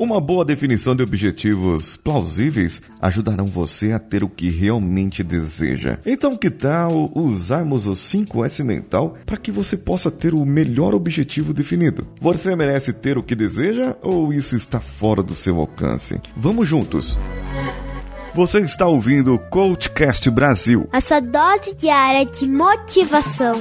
Uma boa definição de objetivos plausíveis ajudarão você a ter o que realmente deseja. Então, que tal usarmos o 5S mental para que você possa ter o melhor objetivo definido? Você merece ter o que deseja ou isso está fora do seu alcance? Vamos juntos! Você está ouvindo o Coachcast Brasil a sua dose diária de motivação.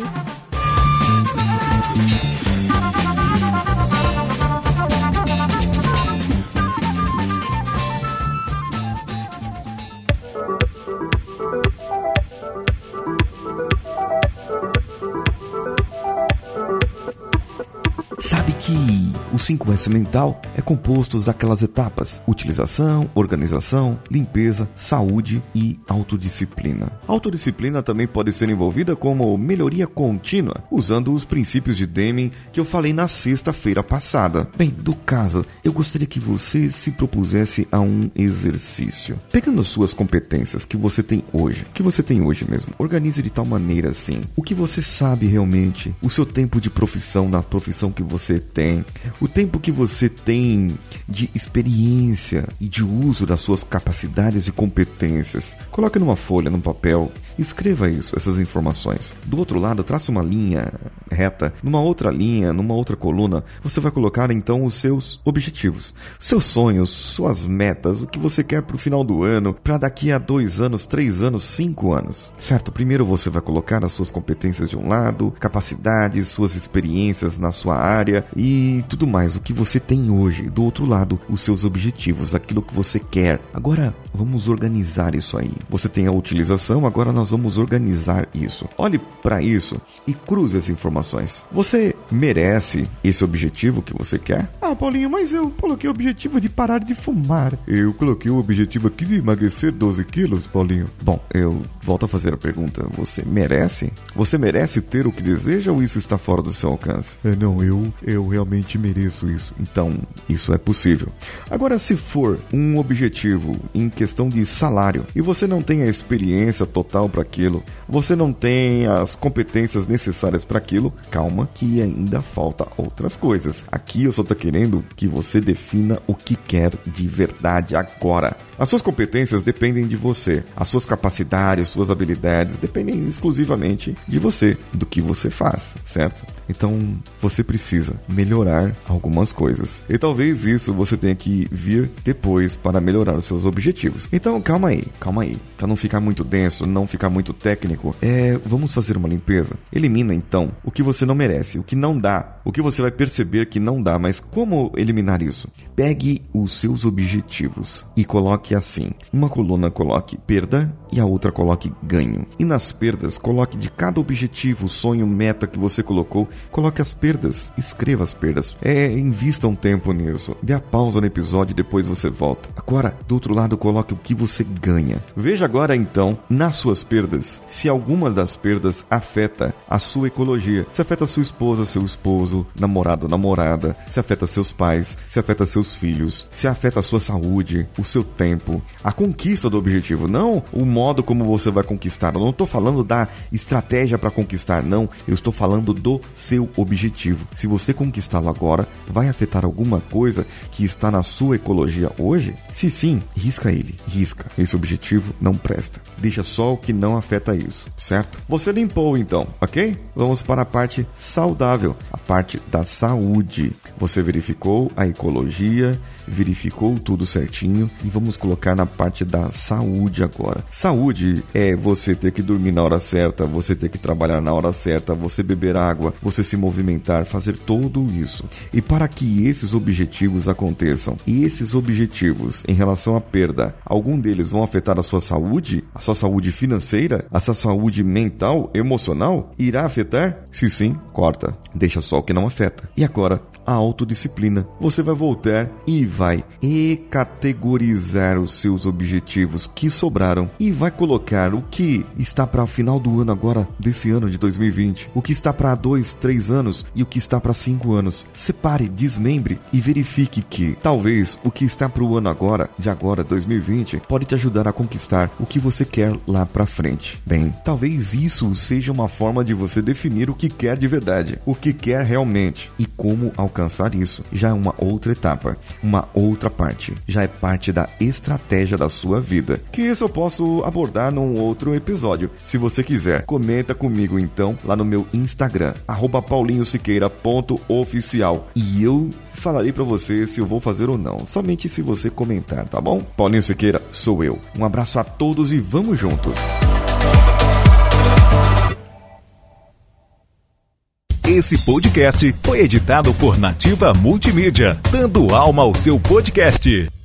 Que o 5S mental é composto daquelas etapas: utilização, organização, limpeza, saúde e autodisciplina. Autodisciplina também pode ser envolvida como melhoria contínua, usando os princípios de Deming que eu falei na sexta-feira passada. Bem, do caso, eu gostaria que você se propusesse a um exercício. Pegando suas competências que você tem hoje, que você tem hoje mesmo, organize de tal maneira assim, o que você sabe realmente, o seu tempo de profissão na profissão que você tem, o tempo que você tem de experiência e de uso das suas capacidades e competências. Coloque numa folha, num papel, escreva isso, essas informações. Do outro lado, trace uma linha reta, numa outra linha, numa outra coluna, você vai colocar então os seus objetivos, seus sonhos, suas metas, o que você quer para o final do ano, para daqui a dois anos, três anos, cinco anos. Certo? Primeiro você vai colocar as suas competências de um lado, capacidades, suas experiências na sua área e tudo mais, o que você tem hoje. Do outro lado, os seus objetivos, aquilo que você quer. Agora, vamos organizar isso aí. Você tem a utilização, agora nós vamos organizar isso. Olhe para isso e cruze as informações. Você merece esse objetivo que você quer? Ah, Paulinho, mas eu coloquei o objetivo de parar de fumar. Eu coloquei o objetivo aqui de emagrecer 12 quilos, Paulinho. Bom, eu volto a fazer a pergunta. Você merece? Você merece ter o que deseja ou isso está fora do seu alcance? É, não, eu, eu realmente mereço isso. Então, isso é possível. Agora, se for um objetivo em questão de salário e você não tem a experiência total para aquilo, você não tem as competências necessárias para aquilo, calma que ainda falta outras coisas. Aqui eu só tô querendo que você defina o que quer de verdade agora. As suas competências dependem de você, as suas capacidades, suas habilidades dependem exclusivamente de você, do que você faz, certo? Então você precisa melhorar algumas coisas. E talvez isso você tenha que vir depois para melhorar os seus objetivos. Então calma aí, calma aí. Para não ficar muito denso, não ficar muito técnico, é, vamos fazer uma limpeza. Elimina então o que você não merece, o que não dá, o que você vai perceber que não dá, mas como eliminar isso? Pegue os seus objetivos e coloque assim. Uma coluna coloque perda e a outra coloque ganho. E nas perdas, coloque de cada objetivo, sonho, meta que você colocou, coloque as perdas, escreva as perdas. É, invista um tempo nisso. Dê a pausa no episódio e depois você volta. Agora, do outro lado, coloque o que você ganha. Veja agora então, nas suas perdas, se alguma das perdas afeta a sua ecologia. Se afeta sua esposa, seu esposo, namorado, namorada, se afeta seus pais, se afeta seus filhos, se afeta a sua saúde, o seu tempo, a conquista do objetivo, não o modo como você vai conquistar. Eu não estou falando da estratégia para conquistar, não. Eu estou falando do seu objetivo. Se você conquistá-lo agora, vai afetar alguma coisa que está na sua ecologia hoje? Se sim, risca ele. Risca. Esse objetivo não presta. Deixa só o que não afeta isso, certo? Você limpou então, ok? Vamos para a parte saudável, a parte da saúde. Você verificou a ecologia, verificou tudo certinho e vamos colocar na parte da saúde agora. Saúde é você ter que dormir na hora certa, você ter que trabalhar na hora certa, você beber água, você se movimentar, fazer tudo isso. E para que esses objetivos aconteçam, e esses objetivos em relação à perda, algum deles vão afetar a sua saúde, a sua saúde financeira, a sua saúde mental, emocional, irá afetar? Se sim, corta. Deixa só o que não afeta. E agora, a autodisciplina. Você vai voltar e vai e-categorizar os seus objetivos que sobraram e vai colocar o que está para o final do ano agora, desse ano de 2020, o que está para dois, três anos e o que está para cinco anos. Separe pare, desmembre e verifique que talvez o que está para o ano agora, de agora 2020, pode te ajudar a conquistar o que você quer lá para frente. Bem, talvez isso seja uma forma de você definir o que quer de verdade, o que quer realmente e como alcançar isso. Já é uma outra etapa, uma outra parte, já é parte da estratégia da sua vida. Que isso eu posso abordar num outro episódio. Se você quiser, comenta comigo então lá no meu Instagram, paulinhosiqueira.oficial e eu falarei para você se eu vou fazer ou não, somente se você comentar, tá bom? Paulinho Siqueira sou eu. Um abraço a todos e vamos juntos. Esse podcast foi editado por Nativa Multimídia, dando alma ao seu podcast.